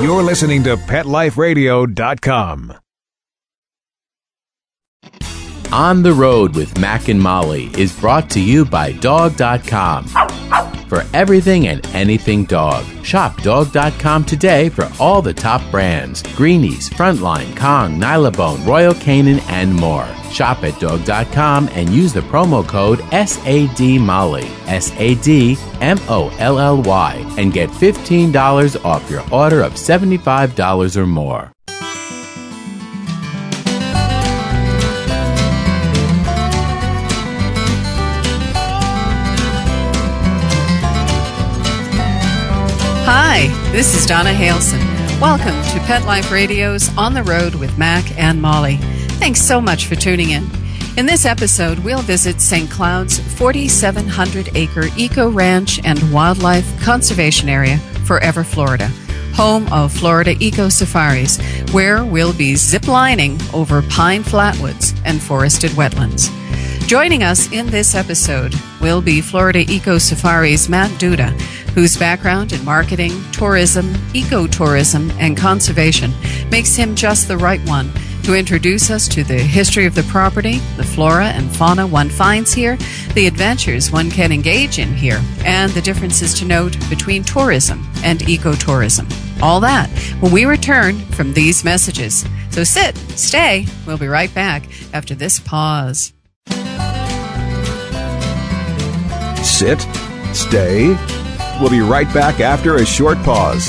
You're listening to PetLifeRadio.com. On the Road with Mac and Molly is brought to you by Dog.com. For everything and anything dog, shop Dog.com today for all the top brands Greenies, Frontline, Kong, Nylabone, Royal Canin, and more. Shop at Dog.com and use the promo code SADMolly, S A D M O L L Y, and get $15 off your order of $75 or more. This is Donna Halesen. Welcome to Pet Life Radio's On the Road with Mac and Molly. Thanks so much for tuning in. In this episode, we'll visit St. Cloud's 4,700 acre eco ranch and wildlife conservation area, Forever Florida, home of Florida Eco Safaris, where we'll be zip lining over pine flatwoods and forested wetlands. Joining us in this episode will be Florida Eco Safari's Matt Duda, whose background in marketing, tourism, ecotourism, and conservation makes him just the right one to introduce us to the history of the property, the flora and fauna one finds here, the adventures one can engage in here, and the differences to note between tourism and ecotourism. All that when we return from these messages. So sit, stay. We'll be right back after this pause. Sit, stay. We'll be right back after a short pause.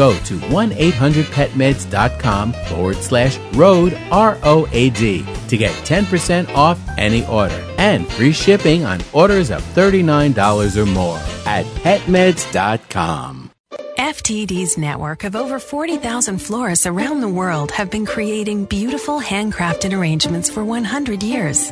To 1-800-PetMeds.com forward slash road, R-O-A-D, to get 10% off any order and free shipping on orders of $39 or more at PetMeds.com. FTD's network of over 40,000 florists around the world have been creating beautiful handcrafted arrangements for 100 years.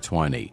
20.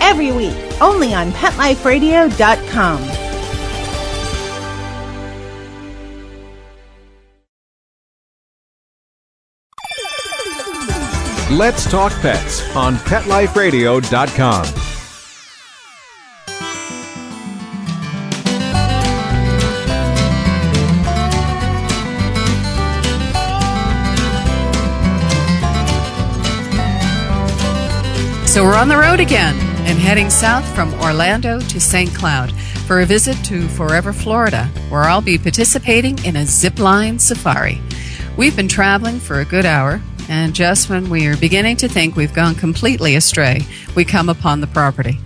every week, only on PetLifeRadio.com. Let's Talk Pets on PetLifeRadio.com. So we're on the road again and heading south from Orlando to St. Cloud for a visit to Forever Florida, where I'll be participating in a zipline safari. We've been traveling for a good hour, and just when we are beginning to think we've gone completely astray, we come upon the property.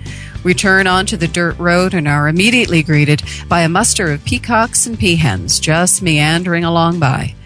We turn onto the dirt road and are immediately greeted by a muster of peacocks and peahens just meandering along by.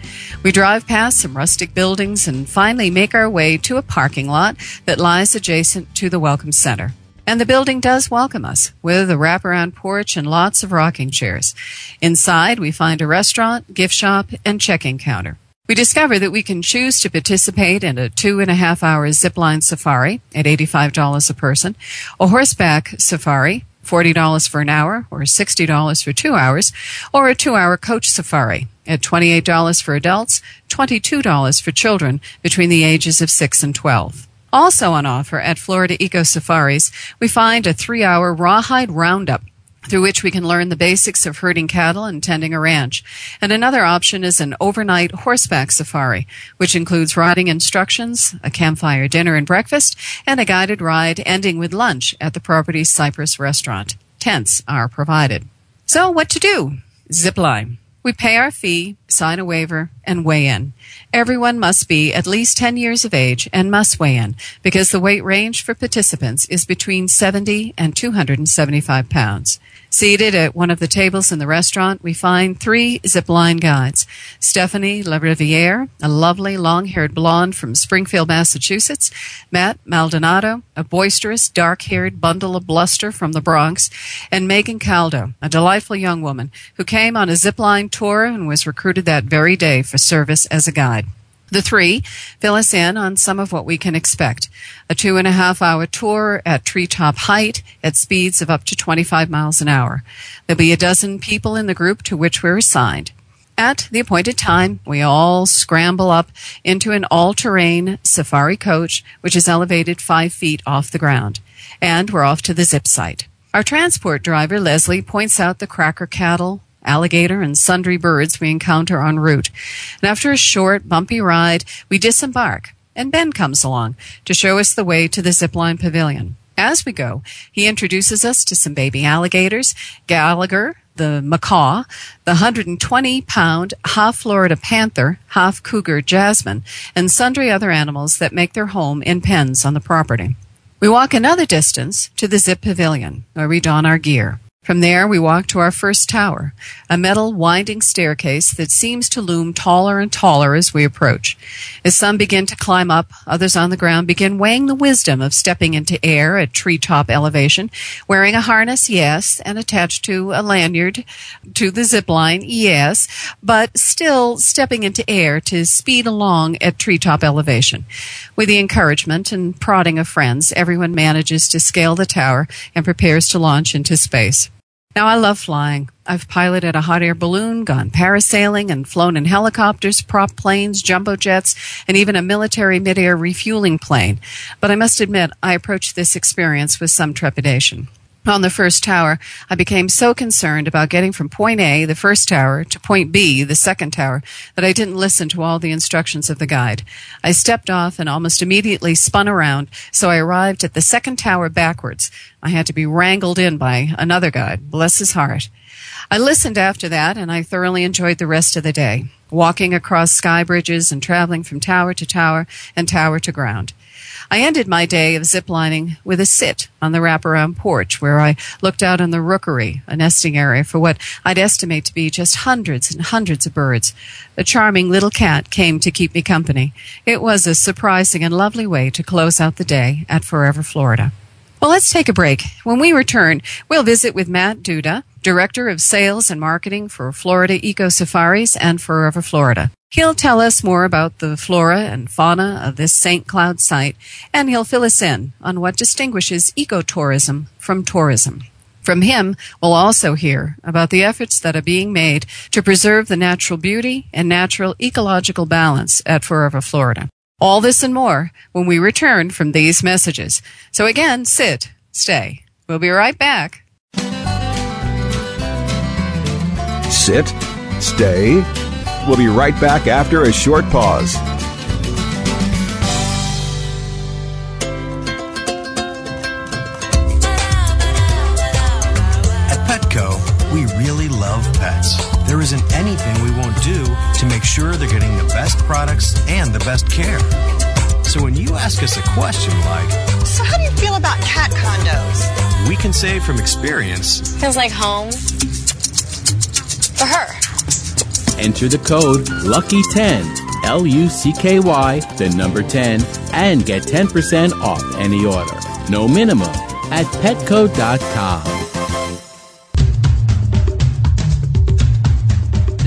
We drive past some rustic buildings and finally make our way to a parking lot that lies adjacent to the Welcome Center. And the building does welcome us with a wraparound porch and lots of rocking chairs. Inside, we find a restaurant, gift shop, and check-in counter. We discover that we can choose to participate in a two and a half hour zipline safari at $85 a person, a horseback safari, $40 for an hour or $60 for two hours, or a two hour coach safari at $28 for adults, $22 for children between the ages of 6 and 12. Also on offer at Florida Eco Safaris, we find a three hour rawhide roundup through which we can learn the basics of herding cattle and tending a ranch. And another option is an overnight horseback safari, which includes riding instructions, a campfire dinner and breakfast, and a guided ride ending with lunch at the property's Cypress restaurant. Tents are provided. So what to do? Zipline. We pay our fee, sign a waiver, and weigh in. Everyone must be at least 10 years of age and must weigh in because the weight range for participants is between 70 and 275 pounds. Seated at one of the tables in the restaurant, we find three zipline guides. Stephanie LaRiviere, a lovely long-haired blonde from Springfield, Massachusetts. Matt Maldonado, a boisterous, dark-haired bundle of bluster from the Bronx. And Megan Caldo, a delightful young woman who came on a zipline tour and was recruited that very day for service as a guide. The three fill us in on some of what we can expect. A two and a half hour tour at treetop height at speeds of up to 25 miles an hour. There'll be a dozen people in the group to which we're assigned. At the appointed time, we all scramble up into an all-terrain safari coach, which is elevated five feet off the ground. And we're off to the zip site. Our transport driver, Leslie, points out the cracker cattle, alligator, and sundry birds we encounter en route. And after a short, bumpy ride, we disembark, and Ben comes along to show us the way to the zipline pavilion. As we go, he introduces us to some baby alligators, Gallagher, the macaw, the 120 pound half Florida panther, half cougar jasmine, and sundry other animals that make their home in pens on the property. We walk another distance to the zip pavilion, where we don our gear. From there, we walk to our first tower, a metal winding staircase that seems to loom taller and taller as we approach. As some begin to climb up, others on the ground begin weighing the wisdom of stepping into air at treetop elevation, wearing a harness, yes, and attached to a lanyard to the zip line, yes, but still stepping into air to speed along at treetop elevation. With the encouragement and prodding of friends, everyone manages to scale the tower and prepares to launch into space. Now, I love flying. I've piloted a hot air balloon, gone parasailing, and flown in helicopters, prop planes, jumbo jets, and even a military midair refueling plane. But I must admit, I approached this experience with some trepidation on the first tower, I became so concerned about getting from point A, the first tower, to point B, the second tower, that I didn't listen to all the instructions of the guide. I stepped off and almost immediately spun around, so I arrived at the second tower backwards. I had to be wrangled in by another guide, bless his heart. I listened after that, and I thoroughly enjoyed the rest of the day, walking across sky bridges and traveling from tower to tower and tower to ground. I ended my day of ziplining with a sit on the wraparound porch where I looked out on the rookery, a nesting area for what I'd estimate to be just hundreds and hundreds of birds. A charming little cat came to keep me company. It was a surprising and lovely way to close out the day at Forever Florida. Well, let's take a break. When we return, we'll visit with Matt Duda, Director of Sales and Marketing for Florida Eco Safaris and Forever Florida. He'll tell us more about the flora and fauna of this St. Cloud site, and he'll fill us in on what distinguishes ecotourism from tourism. From him, we'll also hear about the efforts that are being made to preserve the natural beauty and natural ecological balance at Forever Florida. All this and more when we return from these messages. So again, sit, stay. We'll be right back. Sit, stay. We'll be right back after a short pause. At Petco, we really love pets. There isn't anything we won't do to make sure they're getting the best products and the best care. So when you ask us a question like, So, how do you feel about cat condos? we we can say from experience, Feels like home. For her. Enter the code LUCKY10, L U C K Y, the number 10, and get 10% off any order. No minimum at petco.com.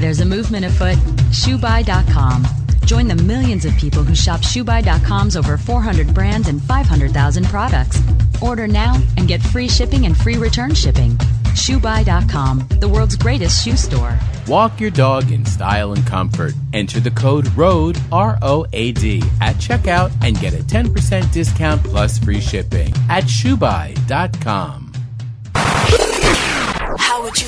There's a movement afoot. ShoeBuy.com. Join the millions of people who shop ShoeBuy.com's over 400 brands and 500,000 products. Order now and get free shipping and free return shipping. ShoeBuy.com, the world's greatest shoe store. Walk your dog in style and comfort. Enter the code ROAD, R O A D, at checkout and get a 10% discount plus free shipping at shoebuy.com. How would you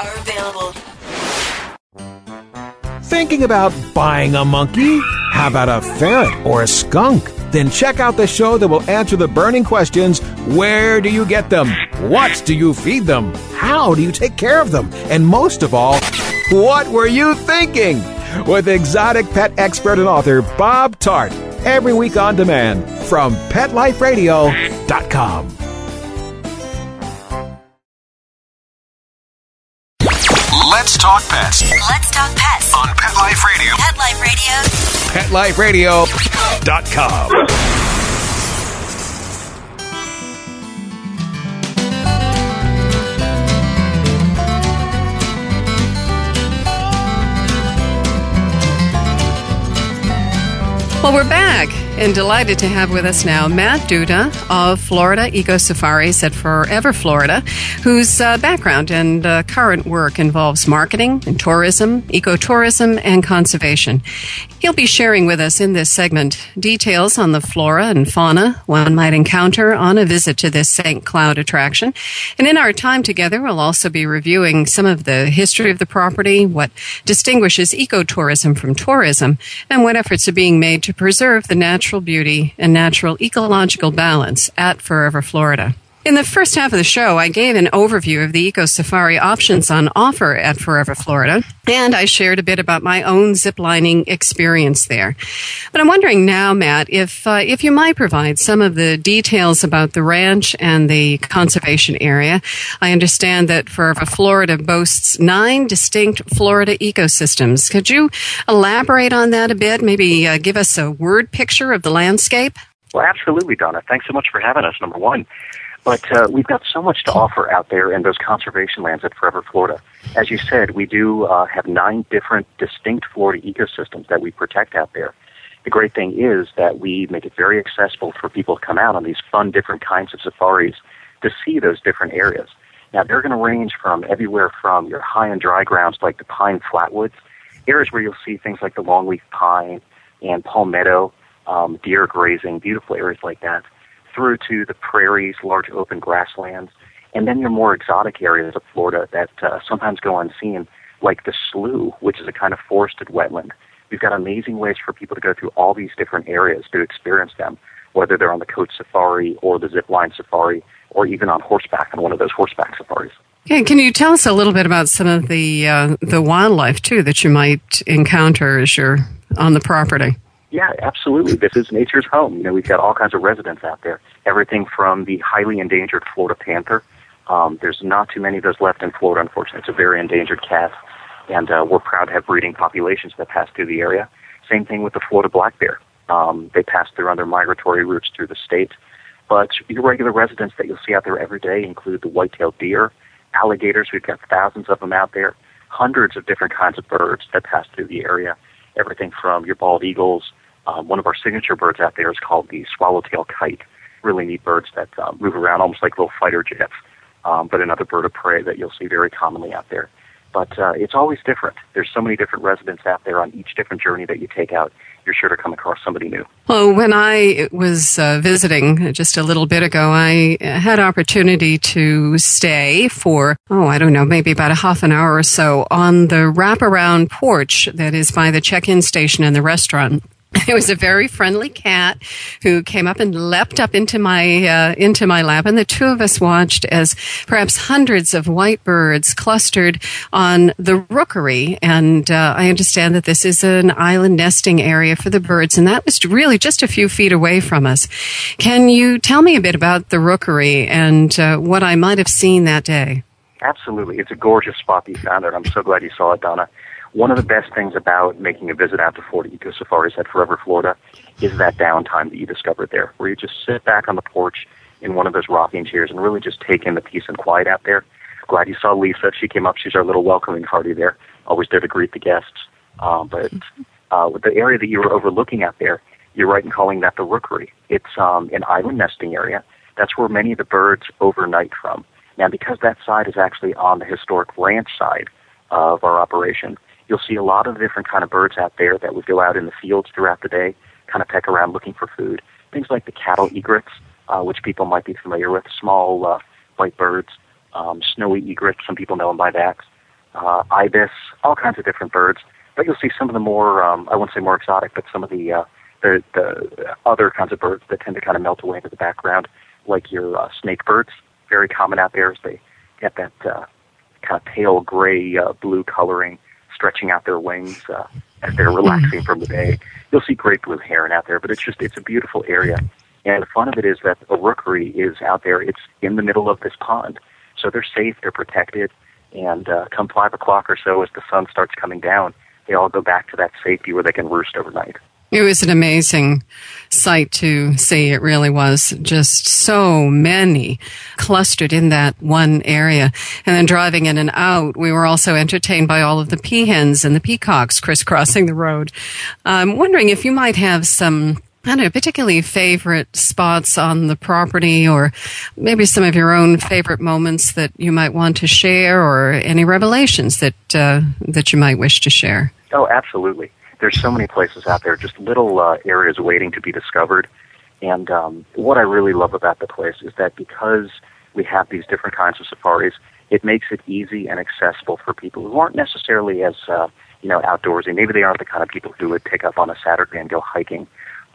are available. Thinking about buying a monkey? How about a ferret or a skunk? Then check out the show that will answer the burning questions where do you get them? What do you feed them? How do you take care of them? And most of all, what were you thinking? With exotic pet expert and author Bob Tart. Every week on demand from PetLifeRadio.com. talk pets Let's talk pets. on Pet Life Radio. Pet Life Radio. PetLifeRadio.com. Well, we're back and delighted to have with us now Matt Duda of Florida Eco Safaris at Forever Florida, whose uh, background and uh, current work involves marketing and tourism, ecotourism, and conservation. He'll be sharing with us in this segment details on the flora and fauna one might encounter on a visit to this St. Cloud attraction. And in our time together, we'll also be reviewing some of the history of the property, what distinguishes ecotourism from tourism, and what efforts are being made to preserve the natural beauty and natural ecological balance at Forever Florida. In the first half of the show, I gave an overview of the Eco Safari options on offer at Forever Florida, and I shared a bit about my own ziplining experience there. But I'm wondering now, Matt, if uh, if you might provide some of the details about the ranch and the conservation area. I understand that Forever Florida boasts nine distinct Florida ecosystems. Could you elaborate on that a bit? Maybe uh, give us a word picture of the landscape. Well, absolutely, Donna. Thanks so much for having us, number one. But uh, we've got so much to offer out there in those conservation lands at Forever Florida. As you said, we do uh, have nine different distinct Florida ecosystems that we protect out there. The great thing is that we make it very accessible for people to come out on these fun, different kinds of safaris to see those different areas. Now, they're going to range from everywhere from your high and dry grounds like the pine flatwoods, areas where you'll see things like the longleaf pine and palmetto, um, deer grazing, beautiful areas like that, through to the prairies, large open grasslands, and then your more exotic areas of Florida that uh, sometimes go unseen, like the slough, which is a kind of forested wetland. We've got amazing ways for people to go through all these different areas to experience them, whether they're on the coach safari or the zip line safari, or even on horseback on one of those horseback safaris. Okay, can you tell us a little bit about some of the uh, the wildlife too that you might encounter as you're on the property? Yeah, absolutely. This is nature's home. You know, we've got all kinds of residents out there. Everything from the highly endangered Florida panther. Um, there's not too many of those left in Florida, unfortunately. It's a very endangered cat, and uh, we're proud to have breeding populations that pass through the area. Same thing with the Florida black bear. Um, they pass through on their migratory routes through the state. But your regular residents that you'll see out there every day include the white-tailed deer, alligators. We've got thousands of them out there. Hundreds of different kinds of birds that pass through the area. Everything from your bald eagles, um, one of our signature birds out there is called the swallowtail kite. Really neat birds that um, move around almost like little fighter jets, um, but another bird of prey that you'll see very commonly out there. But uh, it's always different. There's so many different residents out there on each different journey that you take out. You're sure to come across somebody new. Well, when I was uh, visiting just a little bit ago, I had opportunity to stay for, oh, I don't know, maybe about a half an hour or so on the wraparound porch that is by the check-in station in the restaurant. It was a very friendly cat who came up and leapt up into my uh, into my lap, and the two of us watched as perhaps hundreds of white birds clustered on the rookery. And uh, I understand that this is an island nesting area for the birds, and that was really just a few feet away from us. Can you tell me a bit about the rookery and uh, what I might have seen that day? Absolutely, it's a gorgeous spot you found there. I'm so glad you saw it, Donna. One of the best things about making a visit out to Florida Eco Safaris at Forever Florida is that downtime that you discovered there, where you just sit back on the porch in one of those rocking chairs and really just take in the peace and quiet out there. Glad you saw Lisa. She came up. She's our little welcoming party there. Always there to greet the guests. Um, but uh, with the area that you were overlooking out there, you're right in calling that the rookery. It's um, an island nesting area. That's where many of the birds overnight from. Now, because that side is actually on the historic ranch side of our operation, you'll see a lot of different kind of birds out there that would go out in the fields throughout the day, kind of peck around looking for food. Things like the cattle egrets, uh, which people might be familiar with, small uh, white birds, um, snowy egrets, some people know them by that, uh, ibis, all kinds of different birds. But you'll see some of the more, um, I won't say more exotic, but some of the, uh, the, the other kinds of birds that tend to kind of melt away into the background, like your uh, snake birds, very common out there as they get that uh, kind of pale gray uh, blue coloring stretching out their wings uh, as they're relaxing from the day. You'll see great blue heron out there, but it's just it's a beautiful area. And the fun of it is that a rookery is out there. It's in the middle of this pond, so they're safe, they're protected. And uh, come five o'clock or so, as the sun starts coming down, they all go back to that safety where they can roost overnight. It was an amazing sight to see. It really was just so many clustered in that one area. And then driving in and out, we were also entertained by all of the peahens and the peacocks crisscrossing the road. I'm wondering if you might have some I don't know, particularly favorite spots on the property or maybe some of your own favorite moments that you might want to share or any revelations that, uh, that you might wish to share. Oh, absolutely there's so many places out there, just little uh, areas waiting to be discovered. And um, what I really love about the place is that because we have these different kinds of safaris, it makes it easy and accessible for people who aren't necessarily as uh, you know outdoorsy. Maybe they aren't the kind of people who would pick up on a Saturday and go hiking.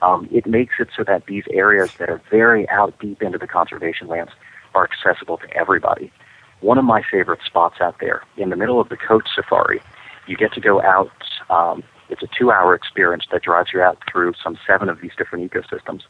Um, it makes it so that these areas that are very out deep into the conservation lands are accessible to everybody. One of my favorite spots out there in the middle of the coach safari, you get to go out um, it's a two hour experience that drives you out through some seven of these different ecosystems.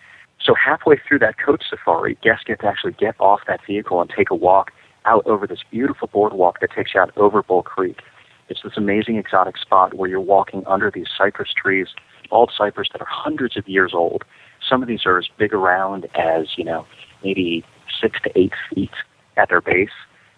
So halfway through that coach safari, guests get to actually get off that vehicle and take a walk out over this beautiful boardwalk that takes you out over Bull Creek. It's this amazing exotic spot where you're walking under these cypress trees, bald cypress that are hundreds of years old. Some of these are as big around as, you know, maybe six to eight feet at their base.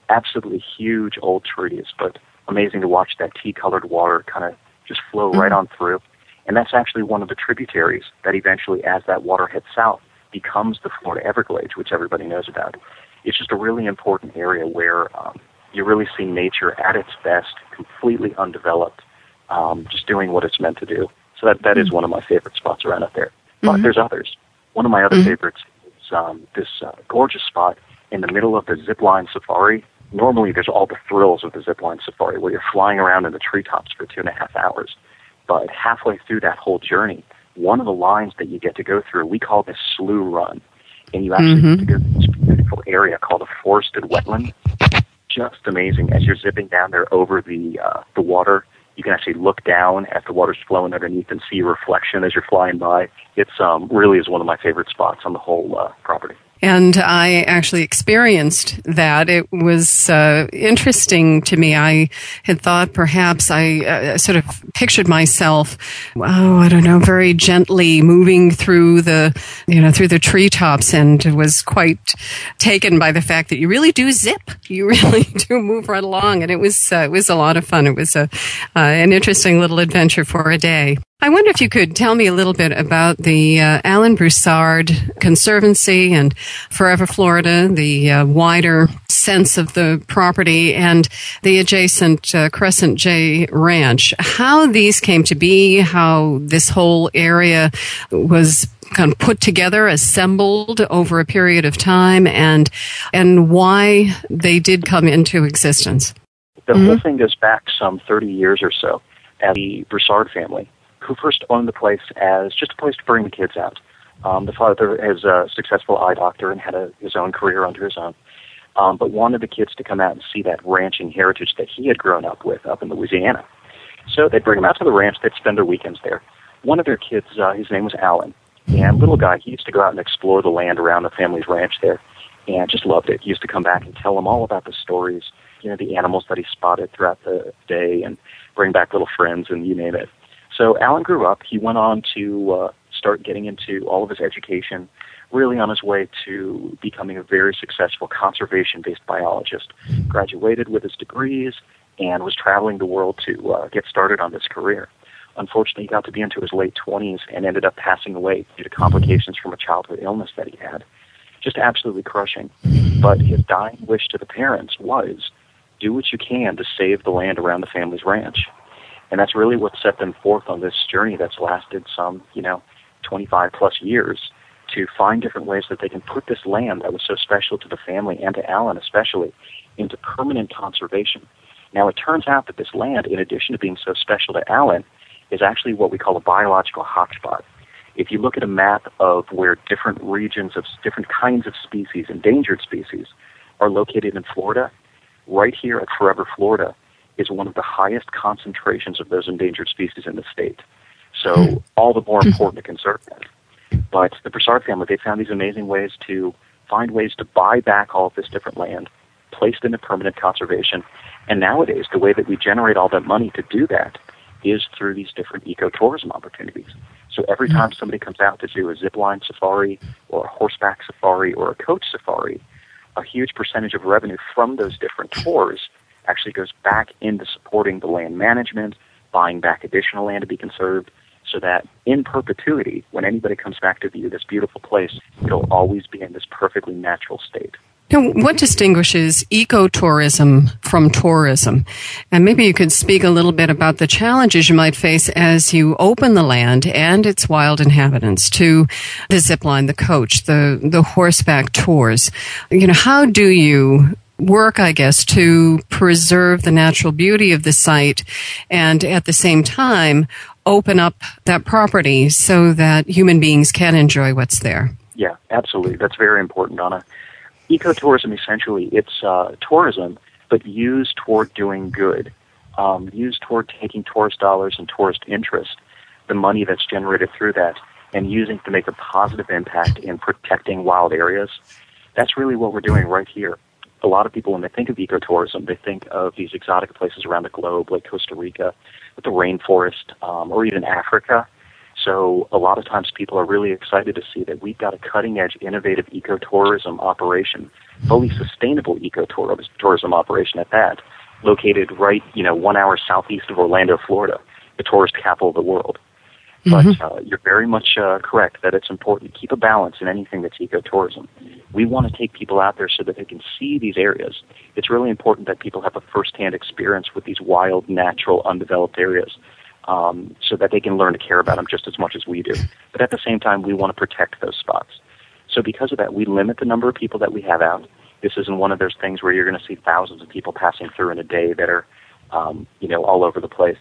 Absolutely huge old trees, but amazing to watch that tea colored water kind of just flow mm-hmm. right on through. And that's actually one of the tributaries that eventually, as that water heads south, becomes the Florida Everglades, which everybody knows about. It's just a really important area where um, you really see nature at its best, completely undeveloped, um, just doing what it's meant to do. So that, that mm-hmm. is one of my favorite spots around up there. But mm-hmm. there's others. One of my other mm-hmm. favorites is um, this uh, gorgeous spot in the middle of the zipline safari normally there's all the thrills of the zipline safari where you're flying around in the treetops for two and a half hours. But halfway through that whole journey, one of the lines that you get to go through, we call this slough run. And you actually mm-hmm. get to go to this beautiful area called a forested wetland. Just amazing. As you're zipping down there over the uh, the water, you can actually look down as the water's flowing underneath and see reflection as you're flying by. It's um, really is one of my favorite spots on the whole uh, property. And I actually experienced that. It was uh, interesting to me. I had thought perhaps I uh, sort of pictured myself, oh, I don't know, very gently moving through the, you know, through the treetops and was quite taken by the fact that you really do zip. You really do move right along. And it was, uh, it was a lot of fun. It was a, uh, an interesting little adventure for a day. I wonder if you could tell me a little bit about the uh, Allen Broussard Conservancy and Forever Florida, the uh, wider sense of the property, and the adjacent uh, Crescent J Ranch. How these came to be, how this whole area was kind of put together, assembled over a period of time, and and why they did come into existence. The mm-hmm. whole thing goes back some 30 years or so at the Broussard family who first owned the place as just a place to bring the kids out. Um, the father is a successful eye doctor and had a, his own career under his own, um, but wanted the kids to come out and see that ranching heritage that he had grown up with up in Louisiana. So they'd bring them out to the ranch. They'd spend their weekends there. One of their kids, uh, his name was Allen, and little guy, he used to go out and explore the land around the family's ranch there, and just loved it. He used to come back and tell them all about the stories, you know, the animals that he spotted throughout the day, and bring back little friends and you name it. So Allen grew up. He went on to uh, start getting into all of his education, really on his way to becoming a very successful conservation based biologist. Graduated with his degrees and was traveling the world to uh, get started on this career. Unfortunately, he got to be into his late 20s and ended up passing away due to complications from a childhood illness that he had. Just absolutely crushing. But his dying wish to the parents was do what you can to save the land around the family's ranch. And that's really what set them forth on this journey that's lasted some, you know, 25 plus years to find different ways that they can put this land that was so special to the family and to Allen especially into permanent conservation. Now it turns out that this land, in addition to being so special to Allen, is actually what we call a biological hotspot. If you look at a map of where different regions of different kinds of species, endangered species, are located in Florida, right here at Forever Florida, is one of the highest concentrations of those endangered species in the state. So hmm. all the more important to conserve that. But the Broussard family, they found these amazing ways to find ways to buy back all of this different land, place it into permanent conservation. And nowadays, the way that we generate all that money to do that is through these different ecotourism opportunities. So every hmm. time somebody comes out to do a zipline safari or a horseback safari or a coach safari, a huge percentage of revenue from those different tours actually goes back into supporting the land management, buying back additional land to be conserved, so that in perpetuity, when anybody comes back to view this beautiful place, it'll always be in this perfectly natural state. Now, what distinguishes ecotourism from tourism? And maybe you could speak a little bit about the challenges you might face as you open the land and its wild inhabitants to the zipline, the coach, the, the horseback tours. You know, how do you work, I guess, to preserve the natural beauty of the site and at the same time open up that property so that human beings can enjoy what's there. Yeah, absolutely. That's very important, Donna. Ecotourism, essentially, it's uh, tourism, but used toward doing good, um, used toward taking tourist dollars and tourist interest, the money that's generated through that, and using to make a positive impact in protecting wild areas. That's really what we're doing right here a lot of people, when they think of ecotourism, they think of these exotic places around the globe, like Costa Rica, with the rainforest, um, or even Africa. So a lot of times people are really excited to see that we've got a cutting edge, innovative ecotourism operation, fully sustainable ecotourism operation at that, located right, you know, one hour southeast of Orlando, Florida, the tourist capital of the world. Mm-hmm. But uh, you're very much uh, correct that it's important to keep a balance in anything that's ecotourism. We want to take people out there so that they can see these areas. It's really important that people have a firsthand experience with these wild, natural, undeveloped areas um, so that they can learn to care about them just as much as we do. But at the same time, we want to protect those spots. So because of that, we limit the number of people that we have out. This isn't one of those things where you're going to see thousands of people passing through in a day that are, um, you know, all over the place.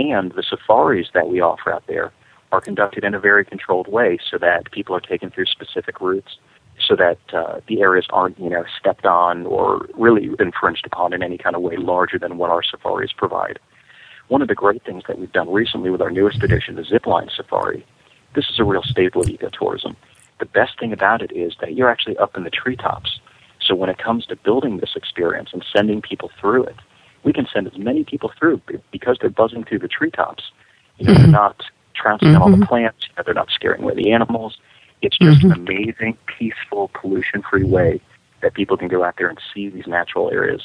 And the safaris that we offer out there are conducted in a very controlled way so that people are taken through specific routes so that uh, the areas aren't, you know, stepped on or really infringed upon in any kind of way larger than what our safaris provide. One of the great things that we've done recently with our newest edition, the Zipline Safari, this is a real staple of ecotourism. The best thing about it is that you're actually up in the treetops. So when it comes to building this experience and sending people through it, we can send as many people through because they're buzzing through the treetops. You know, they're mm-hmm. not trouncing mm-hmm. on all the mm-hmm. plants. They're not scaring away the animals. It's just mm-hmm. an amazing, peaceful, pollution-free way that people can go out there and see these natural areas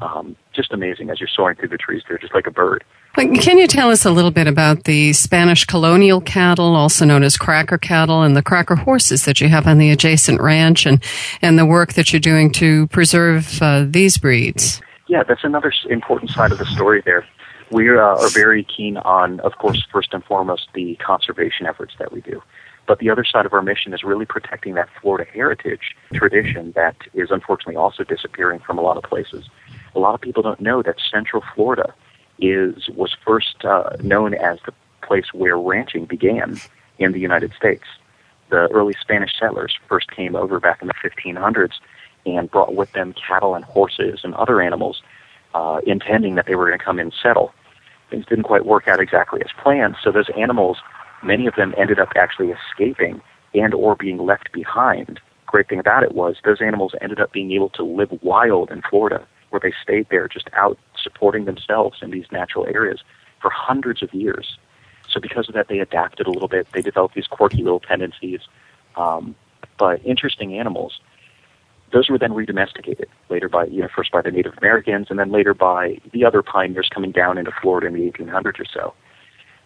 Um, just amazing as you're soaring through the trees. They're just like a bird. Can you tell us a little bit about the Spanish colonial cattle, also known as cracker cattle, and the cracker horses that you have on the adjacent ranch, and, and the work that you're doing to preserve uh, these breeds? Yeah, that's another important side of the story there. We uh, are very keen on, of course, first and foremost, the conservation efforts that we do. But the other side of our mission is really protecting that Florida heritage tradition that is unfortunately also disappearing from a lot of places. A lot of people don't know that Central Florida is was first uh, known as the place where ranching began in the United States. The early Spanish settlers first came over back in the 1500s and brought with them cattle and horses and other animals, uh, intending that they were going to come and settle. Things didn't quite work out exactly as planned, so those animals many of them ended up actually escaping and or being left behind. Great thing about it was those animals ended up being able to live wild in Florida, where they stayed there just out supporting themselves in these natural areas for hundreds of years. So because of that, they adapted a little bit. They developed these quirky little tendencies, um, but interesting animals. Those were then redomesticated later by, you know, first by the Native Americans and then later by the other pioneers coming down into Florida in the 1800s or so.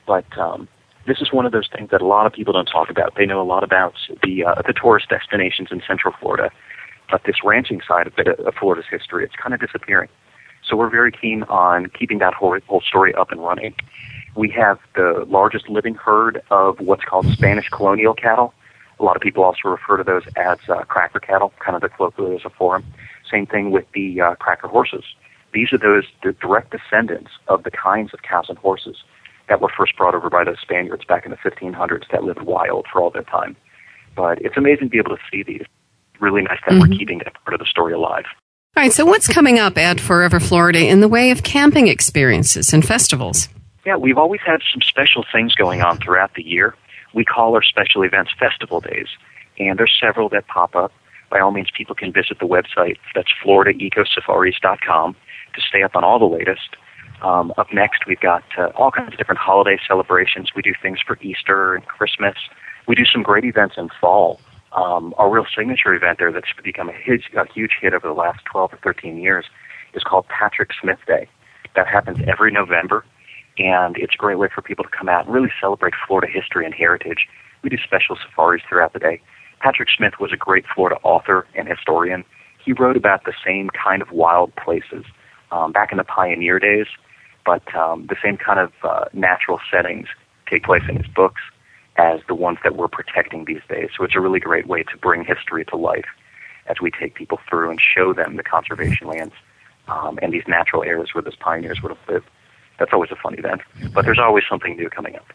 But um, this is one of those things that a lot of people don't talk about. They know a lot about the uh, the tourist destinations in Central Florida, but this ranching side of, it, of Florida's history, it's kind of disappearing. So we're very keen on keeping that whole, whole story up and running. We have the largest living herd of what's called Spanish colonial cattle. A lot of people also refer to those as uh, cracker cattle, kind of the colloquialism for them. Same thing with the uh, cracker horses. These are those the direct descendants of the kinds of cows and horses that were first brought over by the Spaniards back in the 1500s that lived wild for all that time. But it's amazing to be able to see these. Really nice that mm-hmm. we're keeping that part of the story alive. All right, so what's coming up at Forever Florida in the way of camping experiences and festivals? Yeah, we've always had some special things going on throughout the year. We call our special events festival days, and there's several that pop up. By all means, people can visit the website. That's floridaecosafaris.com to stay up on all the latest. Um, up next, we've got uh, all kinds of different holiday celebrations. We do things for Easter and Christmas. We do some great events in fall. Um, our real signature event there that's become a huge, a huge hit over the last 12 or 13 years is called Patrick Smith Day. That happens every November, and it's a great way for people to come out and really celebrate Florida history and heritage. We do special safaris throughout the day. Patrick Smith was a great Florida author and historian. He wrote about the same kind of wild places um, back in the pioneer days but um, the same kind of uh, natural settings take place in his books as the ones that we're protecting these days. So it's a really great way to bring history to life as we take people through and show them the conservation lands um, and these natural areas where those pioneers would have lived. That's always a fun event, but there's always something new coming up.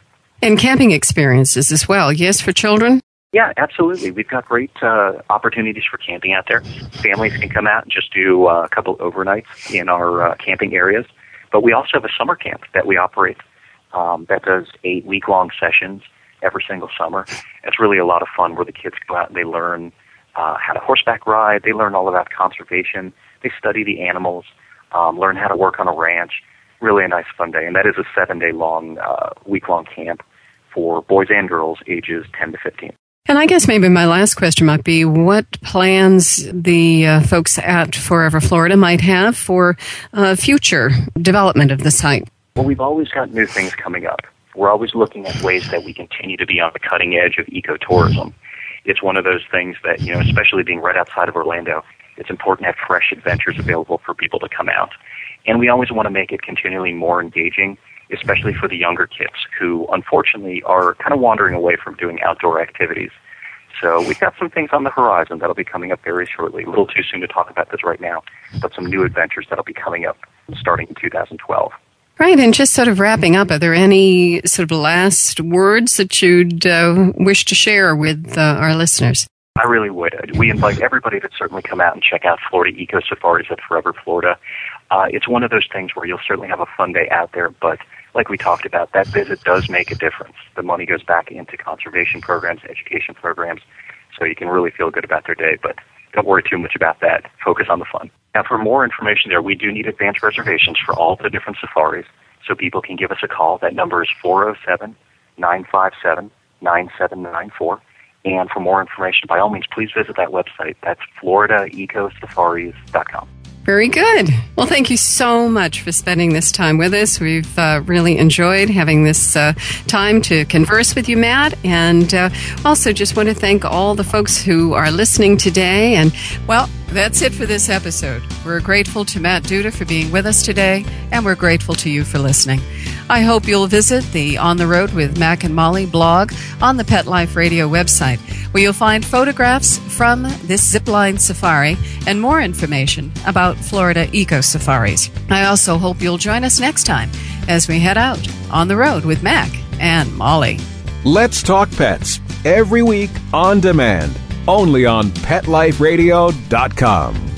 And camping experiences as well, yes, for children? Yeah, absolutely. We've got great uh, opportunities for camping out there. Families can come out and just do uh, a couple overnights in our uh, camping areas. But we also have a summer camp that we operate um, that does eight week long sessions every single summer. It's really a lot of fun where the kids go out and they learn uh, how to horseback ride, they learn all about conservation, they study the animals, um, learn how to work on a ranch. Really a nice fun day. And that is a seven day long, uh, week long camp for boys and girls ages 10 to 15. And I guess maybe my last question might be what plans the uh, folks at Forever Florida might have for uh, future development of the site. Well, we've always got new things coming up. We're always looking at ways that we continue to be on the cutting edge of ecotourism. It's one of those things that, you know, especially being right outside of Orlando, it's important to have fresh adventures available for people to come out. And we always want to make it continually more engaging especially for the younger kids who unfortunately are kind of wandering away from doing outdoor activities. So we've got some things on the horizon that'll be coming up very shortly. A little too soon to talk about this right now, but some new adventures that'll be coming up starting in 2012. Right, and just sort of wrapping up, are there any sort of last words that you'd uh, wish to share with uh, our listeners? I really would. We invite everybody to certainly come out and check out Florida Eco Safaris at Forever Florida. Uh, it's one of those things where you'll certainly have a fun day out there, but like we talked about, that visit does make a difference. The money goes back into conservation programs, education programs, so you can really feel good about their day. But don't worry too much about that. Focus on the fun. Now, for more information there, we do need advance reservations for all the different safaris, so people can give us a call. That number is 407 957 9794. And for more information, by all means, please visit that website. That's floridaecosafaris.com. Very good. Well, thank you so much for spending this time with us. We've uh, really enjoyed having this uh, time to converse with you, Matt. And uh, also just want to thank all the folks who are listening today. And, well, that's it for this episode. We're grateful to Matt Duda for being with us today, and we're grateful to you for listening. I hope you'll visit the On the Road with Mac and Molly blog on the Pet Life Radio website, where you'll find photographs from this zipline safari and more information about Florida eco safaris. I also hope you'll join us next time as we head out on the road with Mac and Molly. Let's Talk Pets every week on demand only on PetLifeRadio.com.